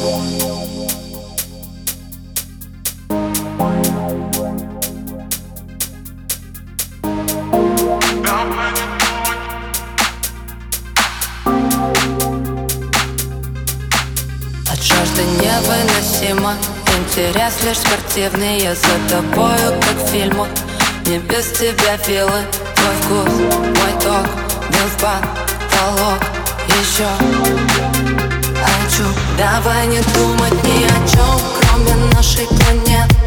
От жажды невыносимо Интерес лишь спортивный Я за тобою, как в фильмах Не без тебя филы Твой вкус, мой ток Бил в потолок. Еще Давай не думать ни о чем Кроме нашей планеты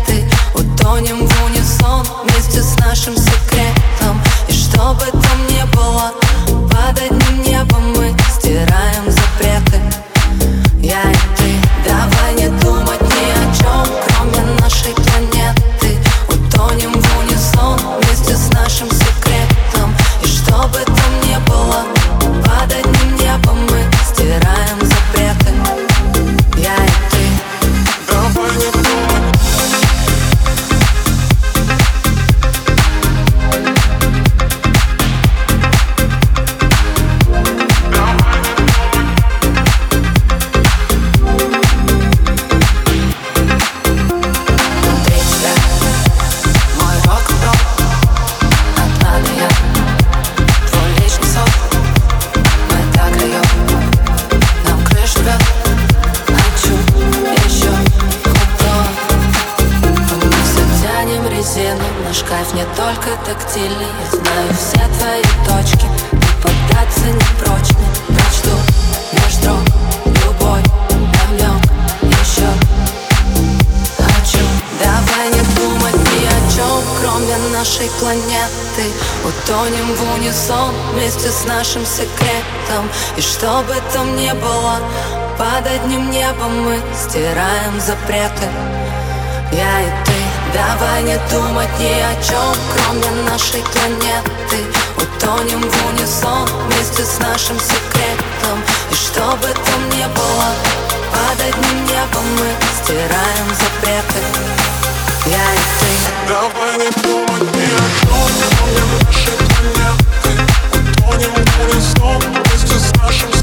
кайф не только тактильный Я знаю все твои точки И поддаться не прочь. Не Прочту меж строк Любой намек. Еще хочу. Давай не думать ни о чем, кроме нашей планеты. Утонем в унисон вместе с нашим секретом. И что бы там ни было, под одним небом мы стираем запреты. Я и ты, давай не думать ни о чем, кроме нашей планеты. Утонем в унисон вместе с нашим секретом. И что бы там ни было, под одним небом мы стираем запреты. Я и ты. Давай не думать ни о чем Кроме нашей планеты. Утонем в унисон Вместе с нашим